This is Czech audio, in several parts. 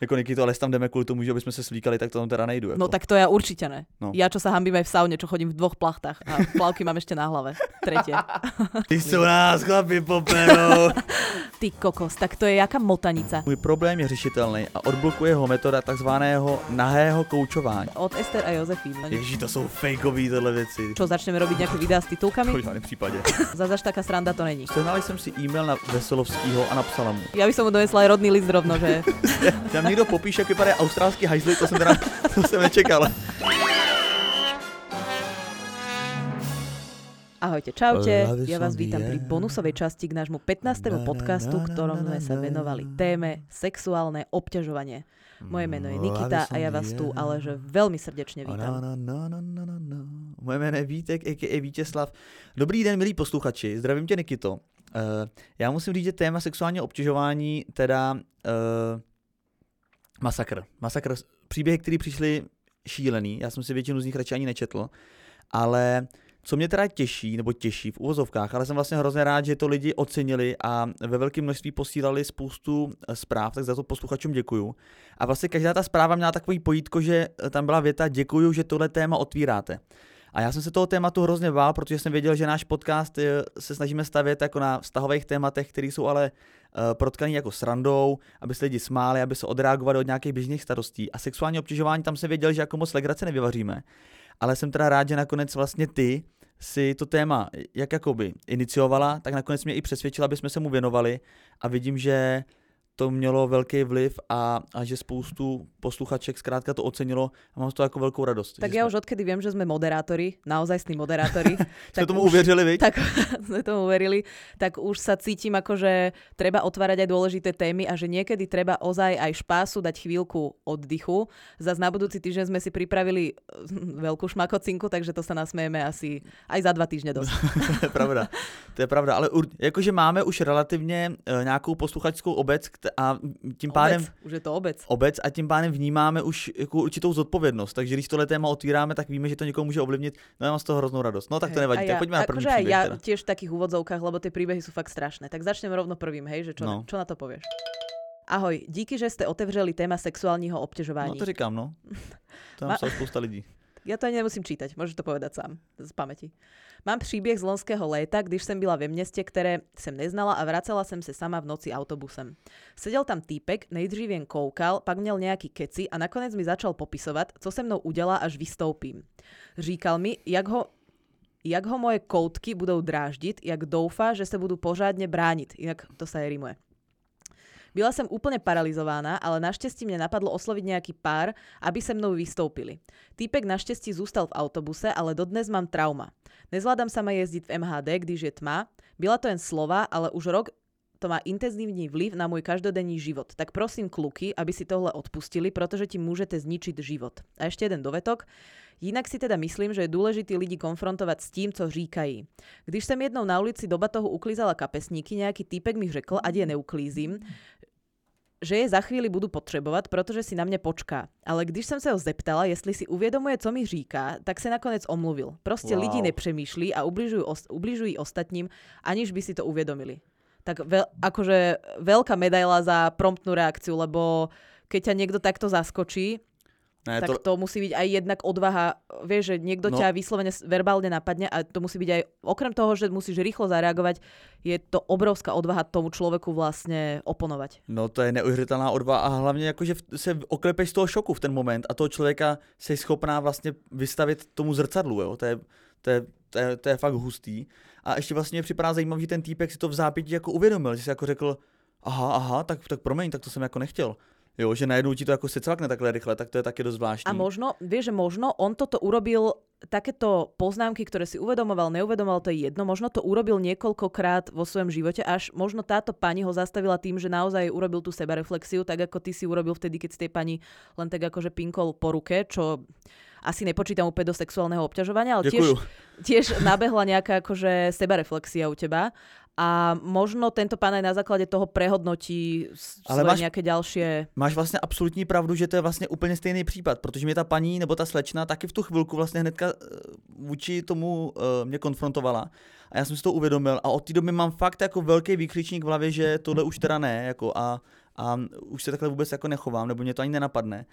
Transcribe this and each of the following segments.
Jako Nikito, ale tam jdeme kvůli tomu, že bychom se slíkali, tak to tam teda nejdu. Jako. No tak to ja určite ne. No. Ja čo sa hambím aj v saune, čo chodím v dvoch plachtách a plavky mám ešte na hlave. Tretie. Ty jsou nás chlapi poperou. Ty kokos, tak to je jaká motanica. Můj problém je řešitelný a odblokuje ho metoda takzvaného nahého koučování. Od Ester a Jozefín. No, Ježiši, to jsou fejkový tyhle věci. čo, začneme robiť nejaké videá s titulkami? V žádném případě. Zas až taká sranda to není. Sehnal jsem si e-mail na Veselovskýho a napsala mu. Ja by som mu donesla rodný list rovno, že Někdo popíše, jak vypadá australský hajzly, to jsem teda to jsem nečekal. Ahojte, čaute. Ja vás vítam pri bonusovej časti k nášmu 15. Na, na, podcastu, ktorom sme sa venovali téme sexuálne obťažovanie. Moje meno je Nikita a ja vás tu ale že veľmi srdečne vítam. Moje jméno je Vítek, a.k.a. Vítězslav. Dobrý den, milí posluchači, zdravím tě, Nikito. Uh, já musím říct, že téma sexuálního obtěžování, teda uh, masakr. Masakr, příběhy, které přišly šílený, já jsem si většinu z nich radši ani nečetl, ale co mě teda těší, nebo těší v uvozovkách, ale jsem vlastně hrozně rád, že to lidi ocenili a ve velkém množství posílali spoustu eh, zpráv, tak za to posluchačům děkuju. A vlastně každá ta zpráva měla takový pojítko, že eh, tam byla věta děkuju, že tohle téma otvíráte. A já jsem se toho tématu hrozně bál, protože jsem věděl, že náš podcast eh, se snažíme stavět jako na vztahových tématech, které jsou ale protkaný jako srandou, aby se lidi smáli, aby se odreagovali od nějakých běžných starostí. A sexuální obtěžování tam jsem věděl, že jako moc legrace nevyvaříme. Ale jsem teda rád, že nakonec vlastně ty si to téma jak jakoby iniciovala, tak nakonec mě i přesvědčila, aby jsme se mu věnovali a vidím, že to mělo velký vliv a, a že spoustu posluchaček zkrátka to ocenilo a mám z toho jako velkou radost. Tak ja jsme, už odkedy viem, že sme moderátori, naozajstní moderátori, jsme tomu už, uvěřili, viď? tak sme tomu uverili, tak už sa cítim ako, že treba otvárať aj dôležité témy a že niekedy treba ozaj aj špásu dať chvíľku oddychu. Zas na budúci týždeň sme si pripravili eh, veľkú šmakocinku, takže to sa nasmejeme asi aj za dva týždne dosť. to je pravda. To je pravda, ale ur, jakože máme už relativně uh, nějakou posluchačskou obec a tím pádem Obec, už je to obec. obec a tím pádem vnímáme už jako určitou zodpovědnost. Takže když tohle téma otvíráme, tak víme, že to někoho může ovlivnit. No já mám z toho hroznou radost. No tak to Hej, nevadí, a tak pojďme na první příběh. ja teda. tiež v takých úvodzovkách, lebo tie príbehy sú fakt strašné. Tak začnem rovno prvým, hej, že čo, No. čo na to povieš? Ahoj, díky, že ste otevřeli téma sexuálního No obťažování. to říkám, no. To nám Ma- psala spousta lidí. Ja to ani nemusím čítať, môžeš to povedať sám, z pamäti. Mám příběh z loňského léta, když jsem byla ve městě, které jsem neznala a vracela jsem se sama v noci autobusem. Seděl tam týpek, nejdřív jen koukal, pak měl nějaký keci a nakonec mi začal popisovat, co se mnou udělá, až vystoupím. Říkal mi, jak ho jak ho moje koutky budou dráždit, jak doufá, že se budu pořádně bránit, jinak to sa aj rimuje. Byla jsem úplně paralizována, ale naštěstí mě napadlo oslovit nějaký pár, aby se mnou vystoupili. Týpek naštěstí zůstal v autobuse, ale dodnes mám trauma. Nezvládám sama jezdit v MHD, když je tma. Byla to jen slova, ale už rok to má intenzívny vliv na môj každodenní život. Tak prosím kluky, aby si tohle odpustili, protože ti můžete zničiť život. A ešte jeden dovetok. Jinak si teda myslím, že je důležité lidi konfrontovat s tím, co říkají. Když jsem jednou na ulici do batohu uklízala kapesníky, nějaký týpek mi řekl, ať je neuklízím, že je za chvíli budu potřebovat, protože si na mě počká. Ale když jsem se ho zeptala, jestli si uvědomuje, co mi říká, tak se nakonec omluvil. Prostě Wow. lidi nepřemýšlí a ubližují, ubližují ostatním, aniž by si to uvědomili. Tak veľ, akože veľká medaila za promptnú reakciu, lebo keď ťa niekto takto zaskočí, Ne, tak to, to musí byť aj jednak odvaha, vieš, že niekto No. ťa vyslovene verbálne napadne a to musí byť aj, okrem toho, že musíš rýchlo zareagovať, je to obrovská odvaha tomu človeku vlastne oponovať. no to je neuvěřitelná odvaha a hlavně jako, že v- se oklepeš z toho šoku v ten moment a toho člověka jsi schopná vlastně vystavit tomu zrcadlu, jo. To je, to je, to je, to je fakt hustý. A ještě vlastně připadá zajímavý, že ten týpek si to v zápětí jako uvědomil, že si jako řekl, aha, aha, tak, tak promiň, tak to jsem jako nechtěl. Jo, že najednou ti to jako se cvakne takhle rychle, tak to je taky dost zvláštní. A možno, vieš, že možno on toto urobil, takéto poznámky, ktoré si uvedomoval, neuvedomoval, to je jedno, možno to urobil niekoľkokrát vo svojom živote, až možno táto pani ho zastavila tým, že naozaj urobil tú sebareflexiu, tak ako ty si urobil vtedy, keď si tej pani len tak akože pinkol po ruke, čo asi nepočítam úplne do sexuálneho obťažovania, ale Děkuju. tiež, tiež nabehla nejaká akože sebareflexia u teba a možno tento pán aj na základe toho prehodnotí Ale máš- nejaké ďalšie... Máš vlastně absolutní pravdu, že to je vlastně úplně stejný případ, protože mě ta paní nebo ta slečna taky v tu chvilku vlastně hnedka eh, vůči tomu uh, mě konfrontovala a já jsem si to uvědomil a od té doby mám fakt jako velký výkřičník v hlavě, že tohle už teda ne jako a, a už se takhle vůbec jako nechovám, nebo mě to ani nenapadne.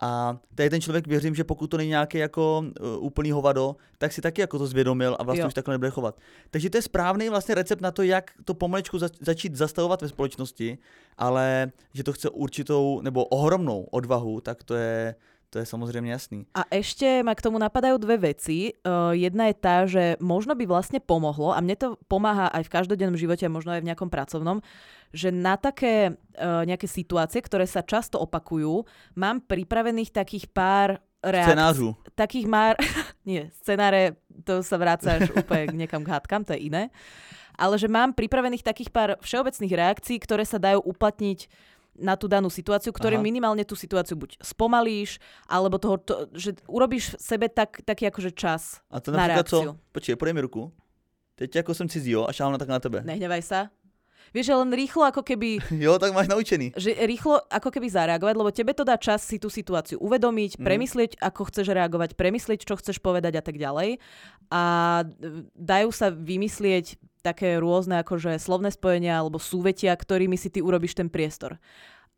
A tady ten člověk věřím, že pokud to není nějaký jako uh, úplný hovado, tak si taky jako to zvědomil a vlastně Jo. už takhle nebude chovat. Takže to je správný vlastně recept na to, jak to pomalečku zač- začít zastavovat ve společnosti, ale že to chce určitou nebo ohromnou odvahu, tak to je, to je samozřejmě jasný. A ešte ma k tomu napadajú dve veci. Uh, jedna je tá, že možno by vlastne pomohlo, a mne to pomáha aj v každodennom živote, a možno aj v nejakom pracovnom, že na také uh, nejaké situácie, ktoré sa často opakujú, mám pripravených takých pár reakcií. Scénářů. Takých már... Nie, scenáre, to sa vrácaš úplne niekam k hádkam, to je iné. Ale že mám pripravených takých pár všeobecných reakcií, ktoré sa dajú uplatniť na tú danú situáciu, ktoré Aha. minimálne tú situáciu buď spomalíš, alebo toho, to, že urobíš sebe tak, taký akože čas. A to Na reakciu. co? Počkej, podej mi ruku. Teď jako jsem cizího a šáhnu tak na tebe. Nehnevaj sa. Vieš, že len rýchlo ako keby Jo, tak máš naučený. že rýchlo ako keby zareagovať, lebo tebe to dá čas si tú situáciu uvedomiť, Mhm. premyslieť, ako chceš reagovať, premyslieť, čo chceš povedať a tak ďalej. A e, dajú sa vymyslieť také rôzne akože slovné spojenia alebo súvetia, ktorými si ty urobíš ten priestor.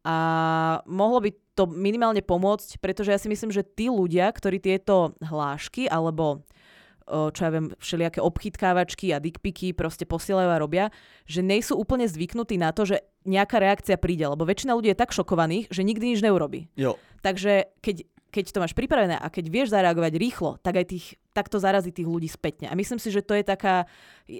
A mohlo by to minimálne pomôcť, pretože ja si myslím, že tí ľudia, ktorí tieto hlášky alebo čo ja viem, všelijaké obchytkávačky a dickpiky proste posielajú a robia, že nejsú úplne zvyknutí na to, že nejaká reakcia príde, lebo väčšina ľudí je tak šokovaných, že nikdy nič neurobí. Jo, Takže keď, keď to máš pripravené a keď vieš zareagovať rýchlo, tak aj tých, tak to zarazí tých ľudí spätne. A myslím si, že to je taká,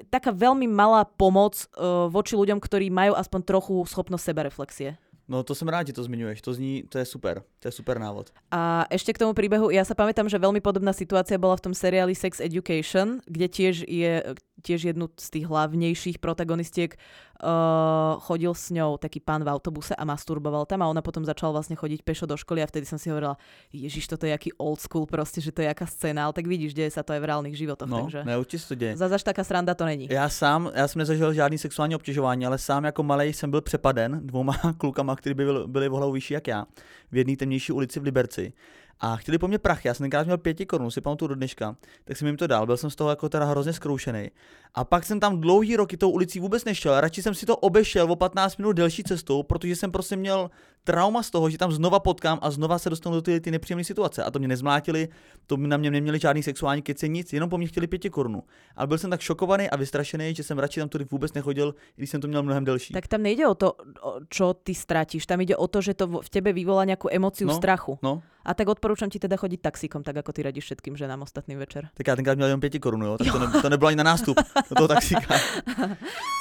taká veľmi malá pomoc uh, voči ľuďom, ktorí majú aspoň trochu schopnosť sebareflexie. no to jsem rád, že to zmiňuješ. To zní, to je super. To je super návod. A ešte k tomu príbehu, ja sa pamätám, že veľmi podobná situácia bola v tom seriáli Sex Education, kde tiež je tiež jednu z tých hlavnejších protagonistiek uh, chodil s ňou taký pán v autobuse a masturboval tam a ona potom začala vlastne chodiť pešo do školy a vtedy som si hovorila, ježiš, toto je aký old school proste, že to je jaká scéna, ale tak vidíš, deje sa to aj v reálnych životoch, No, takže ne, určitě se to děje. zase až taká sranda to není. Já sám, já jsem nezažil žádný sexuální obtěžování, ale sám jako malej jsem byl přepaden dvouma klukama, kteří by byli, byli o hlavu vyšší jak já, v jedné temnější ulici v Liberci. A chtěli po mně prachy, já jsem tenkrát měl pěti korun, si pamatuju do dneška, tak jsem jim to dal, byl jsem z toho jako teda hrozně zkroušený. A pak jsem tam dlouhý roky tou ulicí vůbec nešel, radši jsem si to obešel o 15 minut delší cestou, protože jsem prostě měl trauma z toho, že tam znova potkám a znova se dostanu do ty, ty nepříjemné situace. A to mě nezmlátili, to na mě neměli žádný sexuální keci, nic, jenom po mně chtěli pěti korunu. Ale byl jsem tak šokovaný a vystrašený, že jsem radši tam tudy vůbec nechodil, i když jsem to měl mnohem delší. Tak tam nejde o to, o čo ty stratíš, tam ide o to, že to v tebe vyvolá nejakú emóciu No. strachu. No, A tak odporúčam ti teda chodiť taxíkom, tak ako ty radíš všetkým ženám ostatný večer. tak já tenkrát měl jenom pěti korun, jo, tak to, ne, to nebylo ani na nástup do toho taxíka.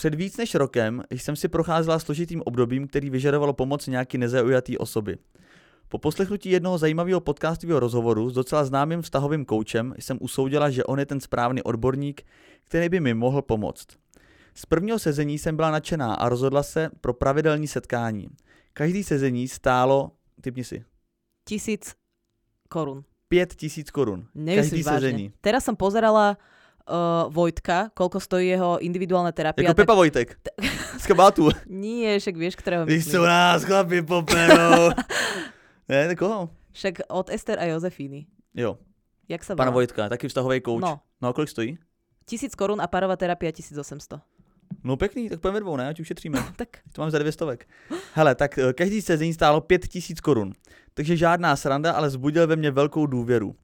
Před víc než rokem jsem si procházela složitým obdobím, který vyžadovalo pomoc nějaký nezaujatý osoby. Po poslechnutí jednoho zajímavého podcastového rozhovoru s docela známým vztahovým koučem jsem usoudila, že on je ten správný odborník, který by mi mohl pomoct. Z prvního sezení jsem byla nadšená a rozhodla se pro pravidelní setkání. Každý sezení stálo, typni si, Tisíc korún. pět tisíc korun. Každý vážne. sezení. Teraz som pozerala uh, Vojtka, koľko stojí jeho individuálna terapia. Jako Pepa Vojtek. Z kabátu. Nie, však vieš, ktorého myslím. jsou nás chlapi poperou. ne, tak koho? Však od Ester a Jozefíny. Jo, Jak sa pana volá? Vojtka, taky vztahový kouč. No, no a kolik stojí? tisíc korún a parová terapia 1800. No pěkný, tak pojďme dvou, ne? Ať ušetříme. Tak To mám za dvě stovek. Hele, tak eh, každý sezení stálo pět tisíc korun. Takže žádná sranda, ale zbudil ve mně velkou důvěru.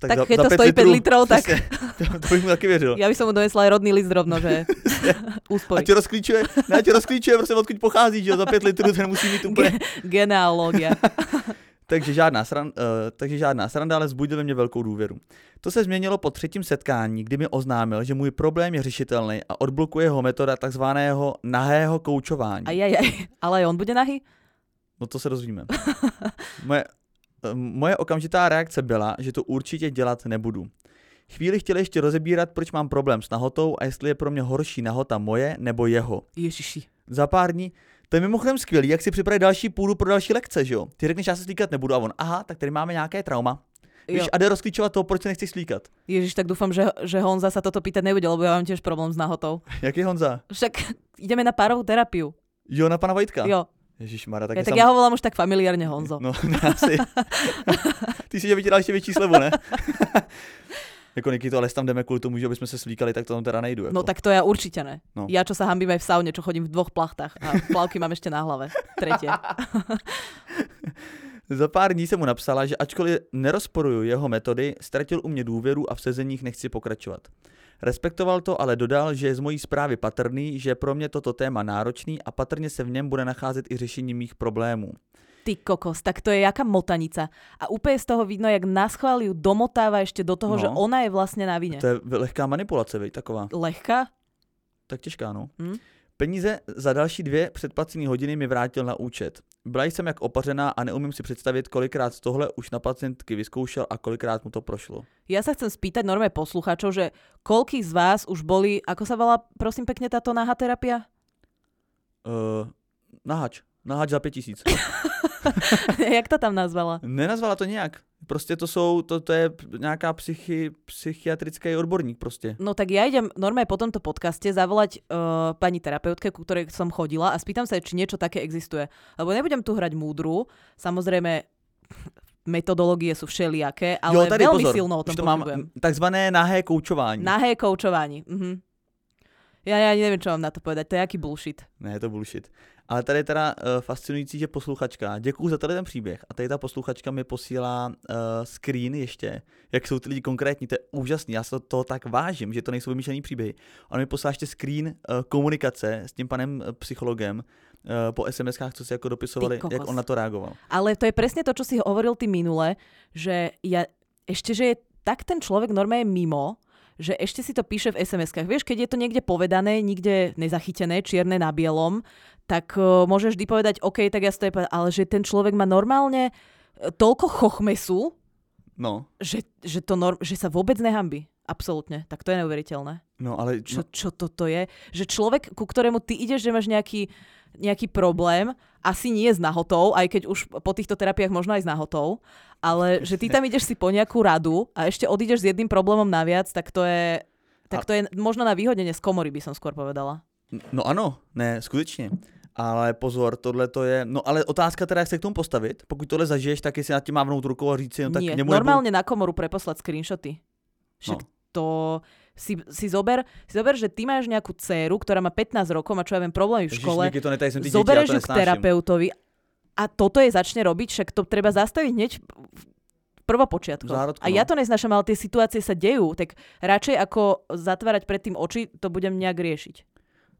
Tak keď to stojí 5 litrov, tak- přesně, to, to, bych mu taky věřil. ja by som mu donesla aj rodný list rovno, že A úspory. tě rozklíčuje, ne, tě rozklíčuje, prostě odkud pochází, že za pět litrů to nemusí mít úplně. Ge- genealógia. Takže žádná, sran, uh, takže žádná sranda, ale zbudil ve mně velkou důvěru. To se změnilo po třetím setkání, kdy mi oznámil, že můj problém je řešitelný a odblokuje ho metoda takzvaného nahého koučování. Aj, aj, aj. Ale on bude nahý? No to se dozvíme. Moje, moje okamžitá reakce byla, že to určitě dělat nebudu. Chvíli chtěl ještě rozebírat, proč mám problém s nahotou a jestli je pro mě horší nahota moje nebo jeho. Ježiši. Za pár dní, to je mimochodem skvělý, jak si připravit další půdu pro další lekce, že jo? Ty řekneš, já se slíkat nebudu a on, aha, tak tady máme nějaké trauma. Jo. Víš, a jde rozklíčovat to, proč se nechceš slíkat. Ježiš, tak dúfam, že, že Honza sa toto pýtať nebude, lebo ja mám tiež problém s nahotou. Jaký Honza? Však ideme na párovú terapiu. Jo, na pana Vojtka. Jo, Ježíš Mara, tak, je tak sam... ja ho volám už tak familiárne Honzo. No, ne, asi. Ty si že vydělal ještě větší slevu, ne? Jako Nikito, ale tam jdeme kvůli tomu, že bychom se slíkali, tak to tam teda nejdu. Jako. No tak to ja určite ne. No. Ja, čo sa hambím aj v saune, čo chodím v dvoch plachtách a plavky mám ešte na hlave. Tretie. Za pár dní jsem mu napsala, že ačkoliv nerozporuju jeho metody, ztratil u mě důvěru a v sezeních nechci pokračovat. Respektoval to, ale dodal, že je z mojí zprávy patrný, že je pro mě toto téma náročný a patrně se v něm bude nacházet i řešení mých problémů. Ty kokos, tak to je jaká motanica. A úplne z toho vidno, jak schvál ju domotáva ešte do toho, No. že ona je vlastne na vine. To je lehká manipulace, vej, taková. Lehká? Tak těžká, no. Hm? Peníze za další dvě předplacené hodiny mi vrátil na účet. Byla jsem jak opařená a neumím si představit, kolikrát tohle už na pacientky vyzkoušel a kolikrát mu to prošlo. Ja sa chcem spýtať normálne poslucháčov, že koľký z vás už boli, ako sa volá, prosím pekne, táto náha terapia? Uh, nahač. Nahač za pět tisíc. Jak to tam nazvala? Nenazvala to nějak. Prostě to jsou, to, to je nějaká psychi, psychiatrický odborník prostě. No tak ja idem normálne po tomto podcaste zavolať uh, pani terapeutke, ku ktorej som chodila a spýtam sa, či niečo také existuje. Lebo nebudem tu hrať múdru, samozrejme metodológie sú všelijaké, ale jo, tady veľmi pozor, silno o tom to mám takzvané nahé koučování. Nahé koučování. Mhm. Ja, ja neviem, čo mám na to povedať. To je jaký bullshit. Ne, je to bullshit. Ale tady je teda uh, fascinující, že posluchačka, děkuju za tady ten příběh, a tady ta posluchačka mi posílá uh, screen ještě, jak jsou ty lidi konkrétní, to je úžasný, já se to, to tak vážím, že to nejsou vymyšlený příběhy. Ona mi poslala ještě screen uh, komunikace s tím panem uh, psychologem po SMS-kách, co si jako dopisovali, jak on na to reagoval. Ale to je presne to, čo si hovoril ty minule, že ja, ešte, že je tak ten človek normálne mimo, že ešte si to píše v SMS-kách. Vieš, keď je to niekde povedané, nikde nezachytené, čierne na bielom, tak uh, môžeš vždy povedať, OK, tak ja povedať, ale že ten človek má normálne e, toľko chochmesu, No, že, že, to norm, že sa vôbec nehambí. Absolútne. Tak to je neuveriteľné. no ale Čo, čo toto je? Že človek, ku ktorému ty ideš, že máš nejaký, nejaký problém, asi nie z nahotou, aj keď už po týchto terapiách možno aj z nahotou, ale že ty tam ideš si po nejakú radu a ešte odídeš s jedným problémom naviac, tak to je, tak to je možno na výhodnenie z komory, by som skôr povedala. no ano, ne, skutečně. Ale pozor, tohle to je, no ale otázka teda, jak se k tomu postavit. Pokud tohle zažiješ, tak jestli nad tím mávnout rukou a říct si, no tak nie, němu normálne na komoru preposlať screenshoty. Však No. To si, si, zober, si zober, že ty máš nejakú dceru, ktorá má 15 rokov, má čo ja viem, problémy v škole, Ježiš, to netaj zobereš to ju k terapeutovi a toto je začne robiť, však to treba zastaviť hneď v prvopočiatku. Zárodku, A ja no. to neznášam, ale tie situácie sa dejú, tak radšej ako zatvárať predtým oči, to budem nejak riešiť.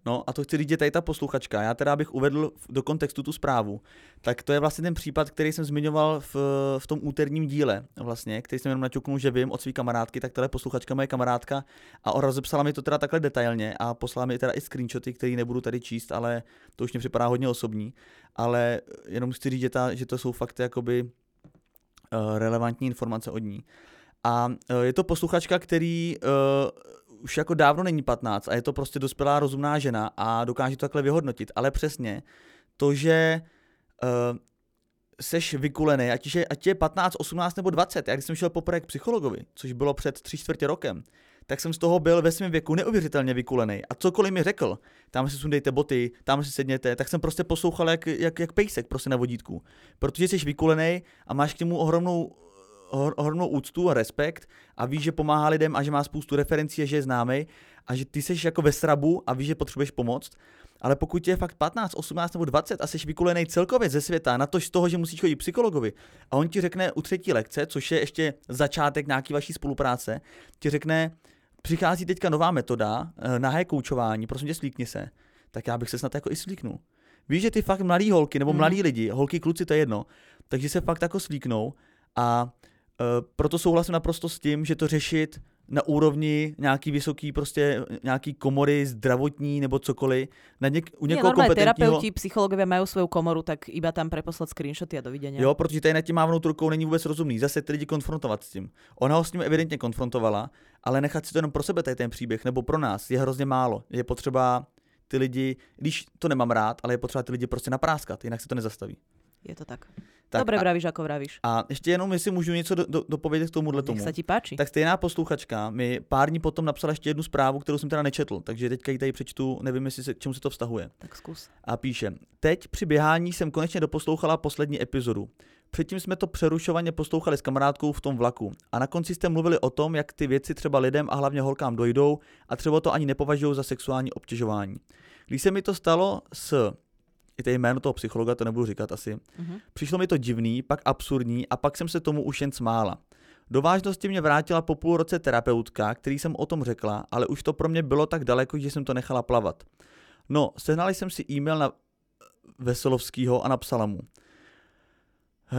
No a to chci říct, že tady ta posluchačka, já teda bych uvedl do kontextu tu zprávu, tak to je vlastně ten případ, který jsem zmiňoval v, v tom úterním díle, vlastně, který jsem jenom naťuknul, že vím od své kamarádky, tak tahle posluchačka moje kamarádka a ona rozepsala mi to teda takhle detailně a poslala mi teda i screenshoty, které nebudu tady číst, ale to už mě připadá hodně osobní, ale jenom chci říct, že, ta, že to jsou fakt jakoby uh, relevantní informace od ní. A uh, je to posluchačka, který už jako dávno není 15 a je to prostě dospělá rozumná žena a dokáže to takhle vyhodnotit. Ale přesně to, že uh, seš vykulený, ať je, ať je 15, 18 nebo 20. Já když jsem šel poprvé k psychologovi, což bylo před tři čtvrtě rokem, tak jsem z toho byl ve svém věku neuvěřitelně vykulený. A cokoliv mi řekl, tam si sundejte boty, tam si sedněte, tak jsem prostě poslouchal jak, jak, jak pejsek prostě na vodítku. Protože jsi vykulený a máš k němu ohromnou ohromnou úctu a respekt a víš, že pomáhá lidem a že má spoustu referencí a že je známý a že ty jsi jako ve srabu a víš, že potřebuješ pomoct. Ale pokud je fakt 15, 18 nebo 20 a jsi vykulený celkově ze světa, na to z toho, že musíš chodit k psychologovi a on ti řekne u třetí lekce, což je ještě začátek nějaký vaší spolupráce, ti řekne, přichází teďka nová metoda, eh, nahé koučování, prosím tě slíkni se, tak já bych se snad jako i slíknul. Víš, že ty fakt mladý holky nebo Mhm. mladí lidi, holky, kluci, to je jedno, takže se fakt jako slíknou a proto souhlasím naprosto s tím, že to řešit na úrovni nějaký vysoký prostě nějaký komory zdravotní nebo cokoliv. Na něk, u Nie, někoho kompetentního, terapeuti, psychológovia majú svoju komoru, tak iba tam preposlať screenshoty a dovidenia. Jo, protože tady nad tím mávnout rukou není vůbec rozumný. Zase ty lidi konfrontovat s tím. Ona ho s tím evidentně konfrontovala, ale nechat si to jenom pro sebe tady ten příběh, nebo pro nás, je hrozně málo. Je potřeba ty lidi, když to nemám rád, ale je potřeba ty lidi prostě napráskat, jinak se to nezastaví. Je to tak. Tak Dobre a, vravíš, ako vravíš. a ještě jenom, jestli můžu něco do, do, dopovědět k tomuhle tomu. Sa ti páči. Tak stejná posluchačka mi pár dní potom napsala ještě jednu zprávu, kterou jsem teda nečetl, takže teďka ji tady přečtu, nevím, jestli se, k čemu se to vztahuje. Tak skús. A píše, teď při běhání jsem konečně doposlouchala poslední epizodu. Předtím jsme to přerušovaně poslouchali s kamarádkou v tom vlaku a na konci jste mluvili o tom, jak ty věci třeba lidem a hlavně holkám dojdou a třeba to ani nepovažují za sexuální obtěžování. Když se mi to stalo s, i to je jméno toho psychologa, to nebudu říkat asi, Mhm. Přišlo mi to divný, pak absurdní a pak jsem se tomu už jen smála. Do vážnosti mě vrátila po půl roce terapeutka, který jsem o tom řekla, ale už to pro mě bylo tak daleko, že jsem to nechala plavat. No, sehnala jsem si e-mail na Veselovskýho a napsala mu.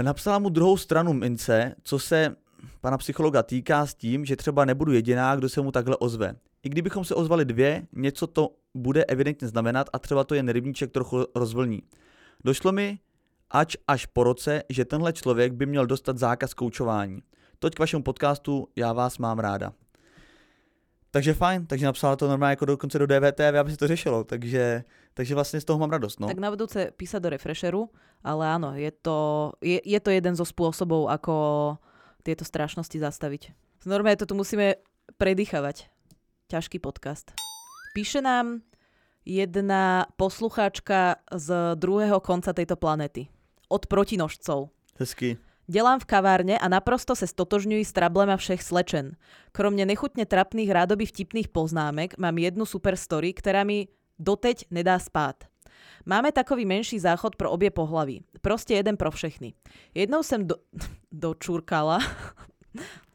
Napsala mu druhou stranu mince, co se pana psychologa týká s tím, že třeba nebudu jediná, kdo se mu takhle ozve. I kdybychom se ozvali dvě, něco to bude evidentně znamenat a třeba to jen rybníček trochu rozvlní. Došlo mi, ač až po roce, že tenhle člověk by měl dostat zákaz koučování. Toť k vašemu podcastu, já vás mám ráda. Takže fajn, takže napsala to normálně jako dokonce do DVTV, aby se to řešilo, takže, takže vlastně z toho mám radost. No. Tak na budúce písať do refresheru, ale áno, je to, je, je to jeden zo spôsobov, ako tieto strašnosti zastaviť. Normálne to tu musíme predýchavať. Ťažký podcast. Píše nám jedna poslucháčka z druhého konca tejto planety. Od protinožcov. Hezky. Dělám v kavárně a naprosto se stotožňuji s trablema všech slečen. Kromě nechutně trapných rádoby vtipných poznámek mám jednu super story, která mi doteď nedá spát. Máme takový menší záchod pro obě pohlaví. Prostě jeden pro všechny. Jednou jsem do, dočurkala.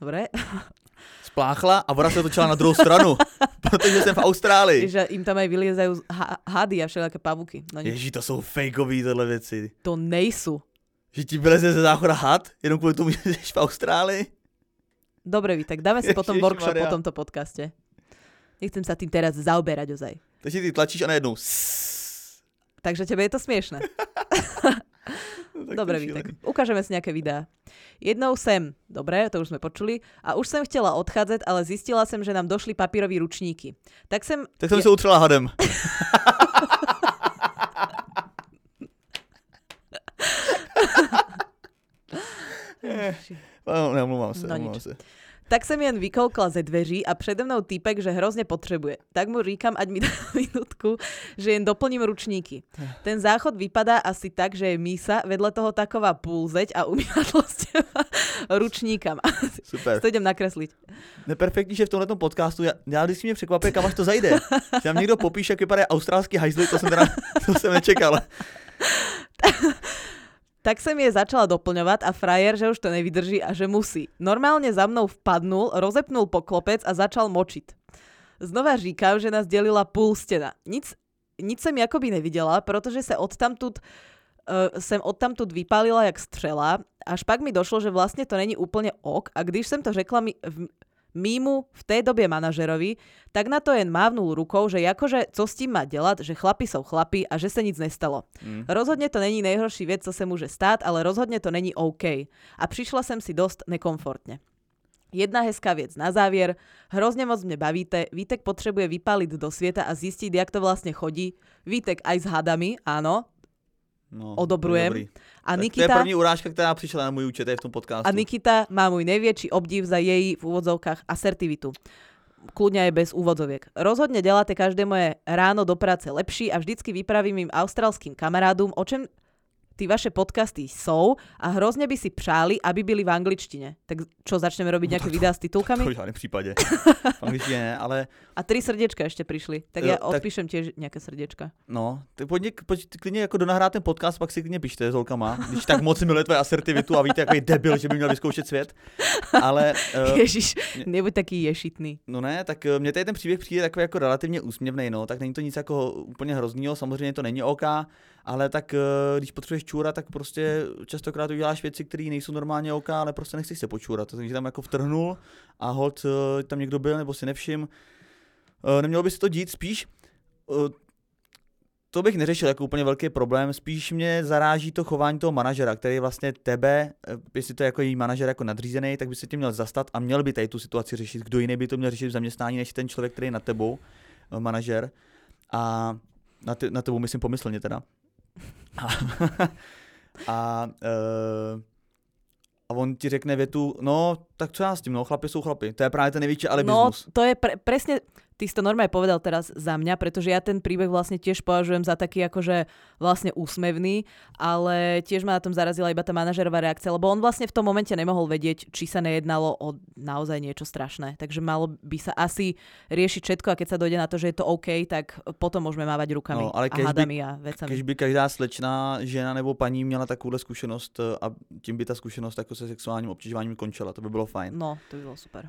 Dobre. Spláchla a voda se točila na druhou stranu, protože jsem v Austrálii. Že im tam aj vyliezajú ha- hady a všelijaké pavuky. No Ježí, to jsou fakeový tyhle věci. to nejsú. Že ti vyleze ze záchoda had, jenom kvůli tomu, že jsi v Austrálii. Dobre, Vítek, dáme si potom Ježišmarja. workshop po tomto podcaste. Nechcem sa tým teraz zaoberať ozaj. Takže ty tlačíš a najednou. Takže tebe je to smiešne. No, Dobre, je Vítek. Ukážeme si nejaké videá. Jednou sem, dobre, to už sme počuli, a už som chcela odchádzať, ale zistila som, že nám došli papíroví ručníky. Tak som... Tak jsem se utřela hadem. No, neomlouvám se, No omlouvám se. Tak som jen vykoukla ze dveří a přede mnou týpek, že hrozne potrebuje. Tak mu říkam, ať mi dá minútku, že jen doplním ručníky. Ten záchod vypadá asi tak, že je mísa, vedle toho taková půlzeď a umývadlo s těma ručníkama. Super. to idem nakresliť. Neperfektní, že v tomhle podcastu, já, já vždycky mě překvapuje, kam až to zajde. Že nám někdo popíše, jak vypadá australský hajzli, to jsem teda, to jsem nečekal. Tak som je začala doplňovať a frajer, že už to nevydrží a že musí. Normálne za mnou vpadnul, rozepnul poklopec a začal močiť. Znova říkám, že nás delila půl stena. Nic, nic jsem jakoby neviděla, protože se odtamtud uh, jsem odtamtud vypálila jak střela, až pak mi došlo, že vlastně to není úplně ok a když jsem to řekla mi, v, mýmu v té době manažerovi, tak na to jen mávnul rukou, že jakože co s tím má dělat, že chlapi jsou chlapi a že se nic nestalo. Hmm. Rozhodně to není nejhorší věc, co se může stát, ale rozhodně to není OK. A přišla jsem si dost nekomfortně. Jedna hezká věc na závěr. Hrozně moc mě bavíte. Vítek potřebuje vypálit do světa a zjistit, jak to vlastně chodí. Vítek aj s hadami, áno. No, Odobrujem. A Tak To je Nikita, první urážka, která přišla na můj účet je v tom podcastu. a Nikita má můj největší obdiv za její v úvodzovkách asertivitu. Kľudne aj bez úvodzoviek. Rozhodne děláte každé moje ráno do práce lepší a vždycky vypravím mým australským kamarádům, o čem ty vaše podcasty jsou a hrozně by si přáli, aby byli v angličtine. Tak čo, začneme robiť nejaké videá s To titulkami? v žádném případě. v angličtině ne, ale A tri srdiečka ešte prišli. Tak Jo, tak- odpíšem tiež nejaké srdiečka. no, ty pojď, pojď klidně jako donahrát ten podcast, pak si klidně pište s holkama, když tak moc miluje tvoje asertivitu a víte, jaký debil, že by měl vyzkoušet svět. Ale uh, Ježiš, nebuď taký ješitný. No ne, tak eh, mně tady ten příběh přijde takový jako relativně úsměvný, no, tak není to nic jako úplně hroznýho, samozřejmě to není OK, ale tak eh, když potřebuješ čůra, tak prostě častokrát uděláš věci, které nejsou normálně OK, ale prostě nechceš se počůrat, takže tam jako vtrhnul a hold eh, tam někdo byl nebo si nevšim. Eh, Nemělo by se to dít, spíš eh, to bych neřešil jako úplně velký problém, spíš mě zaráží to chování toho manažera, který vlastně tebe, jestli to je jako její manažer jako nadřízený, tak by se tím měl zastat a měl by tady tu situaci řešit. Kdo jiný by to měl řešit v zaměstnání, než ten člověk, který je nad tebou, manažer. A na, te, na tebou myslím pomyslně teda. A, A, uh, a on ti řekne větu, no, tak co já s tím, no, chlapi jsou chlapi. To je právě ten největší alibismus. No, to je pre, presne, ty si to normálne povedal teraz za mňa, pretože ja ten príbeh vlastne tiež považujem za taký akože vlastne úsmevný, ale tiež ma na tom zarazila iba tá manažerová reakcia, lebo on vlastne v tom momente nemohol vedieť, či sa nejednalo o naozaj niečo strašné. Takže malo by sa asi riešiť všetko a keď sa dojde na to, že je to OK, tak potom môžeme mávať rukami No, ale a kež by- hadami a vecami. Když by každá slečná žena nebo paní měla takovouhle zkušenost eh, a tím by ta zkušenost jako se sexuálním obtěžováním končila, to by bylo fajn. No, to by bolo super.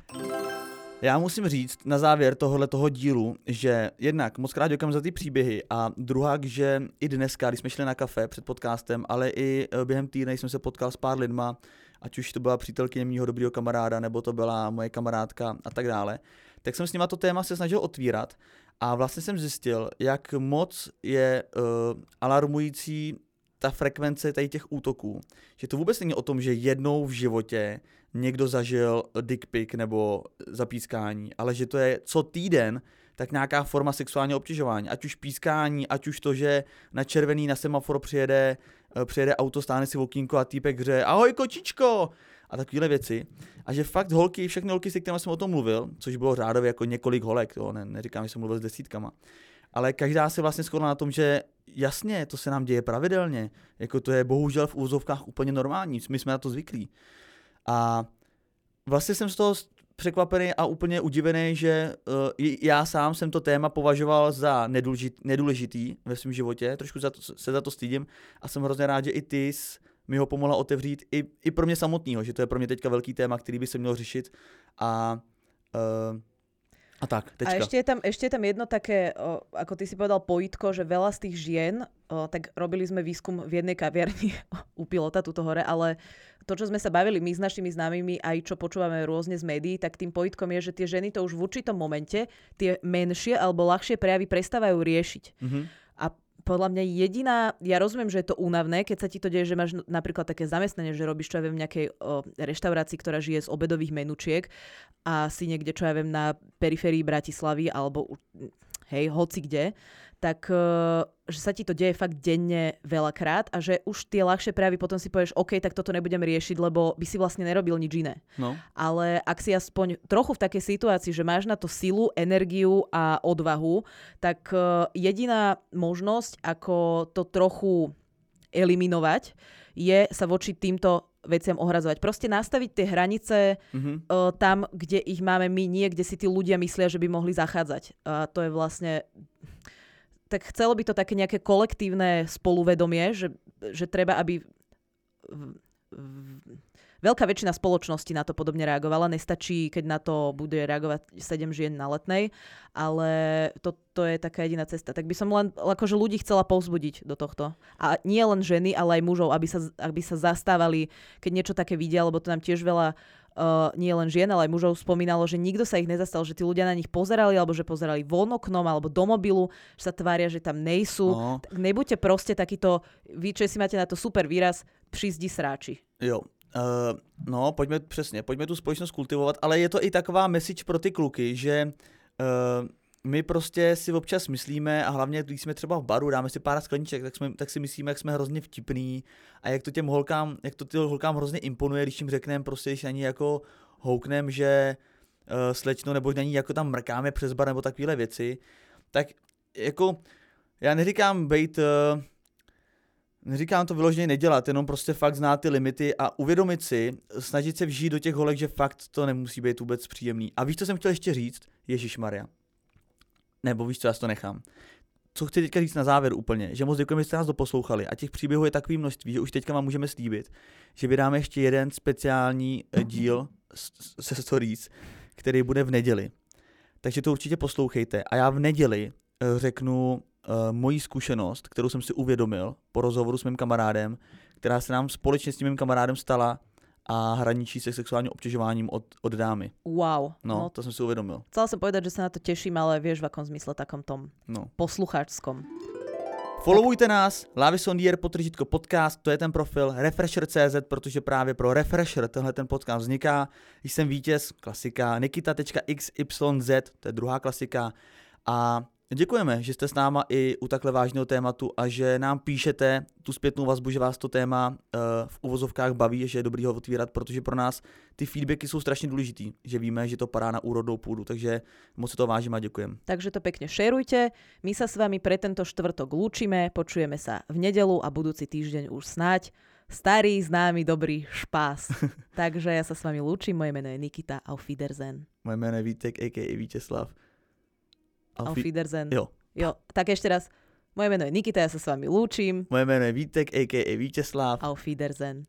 Já musím říct na závěr tohohle toho dílu, že jednak moc krát děkujeme za ty příběhy a druhá, že i dneska, když jsme šli na kafe před podcastem, ale i eh, během týdne jsem se potkal s pár lidma, ať už to byla přítelkyně mýho dobrýho kamaráda, nebo to byla moje kamarádka a tak dále, tak jsem s nima to téma se snažil otvírat a vlastně jsem zjistil, jak moc je uh, alarmující ta frekvence tady těch útoků. Že to vůbec není o tom, že jednou v životě někdo zažil dick pic nebo zapískání, ale že to je co týden tak nějaká forma sexuálního obtěžování. Ať už pískání, ať už to, že na červený na semafor přijede, eh, přijede auto, stáne si okýnko a týpek hře ahoj kočičko a takovéhle věci. A že fakt holky, všechny holky, se kterými jsem o tom mluvil, což bylo řádově jako několik holek, to ne, neříkám, že jsem mluvil s desítkama, ale každá se vlastně shodla na tom, že jasně, to se nám děje pravidelně, jako to je bohužel v úzovkách úplně normální, my jsme na to zvyklí. A vlastně jsem z toho překvapený a úplně udivený, že uh, já sám jsem to téma považoval za nedůležitý, nedůležitý ve svém životě, trošku za to, se za to stydím a jsem hrozně rád, že i ty jsi mi ho pomohla otevřít i, i pro mě samotného, že to je pro mě teďka velký téma, který by se měl řešit a uh, a tak, tečka. A ešte je, tam, ešte je tam jedno také, o, ako ty si povedal, pojitko, že veľa z tých žien, o, tak robili sme výskum v jednej kaviarni u pilota tuto hore, ale to, čo sme sa bavili my s našimi známymi, aj čo počúvame rôzne z médií, tak tým pojitkom je, že tie ženy to už v určitom momente, tie menšie alebo ľahšie prejavy prestávajú riešiť. Mhm. A podľa mňa jediná, ja rozumiem, že je to únavné, keď sa ti to deje, že máš napríklad také zamestnanie, že robíš, čo ja viem, v nejakej o, reštaurácii, ktorá žije z obedových menučiek a si niekde, čo ja viem, na periférii Bratislavy alebo hej, hoci kde, tak e, že sa ti to deje fakt denne veľakrát a že už tie ľahšie prejavy potom si povieš, OK, tak toto nebudem riešiť, lebo by si vlastne nerobil nič iné. No, ale ak si aspoň trochu v takej situácii, že máš na to silu, energiu a odvahu, tak eh, jediná možnosť, ako to trochu eliminovať, je sa voči týmto veciam ohrazovať. Proste nastaviť tie hranice mhm. uh, tam, kde ich máme my, nie kde si tí ľudia myslia, že by mohli zachádzať. A to je vlastne... Tak chcelo by to také nejaké kolektívne spoluvedomie, že, že treba, aby v- v- veľká väčšina spoločnosti na to podobne reagovala. Nestačí, keď na to bude reagovať 7 žien na letnej, ale to, to je taká jediná cesta. Tak by som len akože ľudí chcela povzbudiť do tohto. A nie len ženy, ale aj mužov, aby sa, aby sa zastávali, keď niečo také vidia, lebo to nám tiež veľa uh, nie len žien, ale aj mužov spomínalo, že nikto sa ich nezastal, že tí ľudia na nich pozerali, alebo že pozerali von oknom, alebo do mobilu, že sa tvária, že tam nejsú. No, Tak nebuďte proste takýto, vy Česi máte na to super výraz, přizdi sráči. jo. Uh, no, pojďme přesně, pojďme tu společnost kultivovat, ale je to i taková message pro ty kluky, že uh, my prostě si občas myslíme, a hlavně když jsme třeba v baru, dáme si pár skleniček, tak, jsme, tak si myslíme, jak jsme hrozně vtipný a jak to těm holkám, jak to těm holkám hrozně imponuje, když jim řekneme prostě, když na ní jako houknem, že uh, slečno, nebo na ní jako tam mrkáme přes bar, nebo takovéhle věci, tak jako já neříkám být uh, Neříkám to vyloženě nedělat, jenom prostě fakt znát ty limity a uvědomit si, snažit se vžít do těch holek, že fakt to nemusí být vůbec příjemný. A víš, co jsem chtěl ještě říct? Ježíš Maria. Nebo víš, co já to nechám. Co chci teďka říct na závěr úplně, že moc děkujeme, že jste nás doposlouchali a těch příběhů je takový množství, že už teďka vám můžeme slíbit, že vydáme ještě jeden speciální eh, díl se stories, který bude v neděli. Takže to určitě poslouchejte a já v neděli eh, řeknu moji zkušenost, kterou jsem si uvědomil po rozhovoru s mým kamarádem, která se nám společně s tím mým kamarádem stala a hraničí se sexuálním obtěžováním od, od dámy. Wow. No, no, to jsem si uvědomil. Chcela som povedať, že sa na to teším, ale vieš v akom zmysle takom tom No. poslucháčskom. Followujte nás, Lavisondier potržitko podcast, to je ten profil, Refresher.cz, protože právě pro Refresher tenhle ten podcast vzniká. Jsem vítěz, klasika, nikita.xyz, to je druhá klasika. A Děkujeme, že jste s náma i u takhle vážného tématu a že nám píšete tu zpětnou vazbu, že vás to téma uh, v uvozovkách baví, že je dobrý ho otvírat, protože pro nás ty feedbacky jsou strašně důležitý, že víme, že to padá na úrodnou půdu, takže moc si to vážíme a děkujeme. Takže to pekne šerujte. My sa s vami pre tento štvrtok lúčime, počujeme sa v nedelu a budúci týždeň už snáď starý, známy, dobrý špás. Takže ja sa s vami lúčim, moje meno je Nikita, auf Wiedersehen. Moje jméno je Vítek, a.k.a. Vítězslav. Auf Wiedersehen. Jo. Jo, tak ešte raz. Moje meno je Nikita, ja sa s vami lúčim. Moje jméno je Vítek, a.k.a. Vítězslav. Auf Wiedersehen.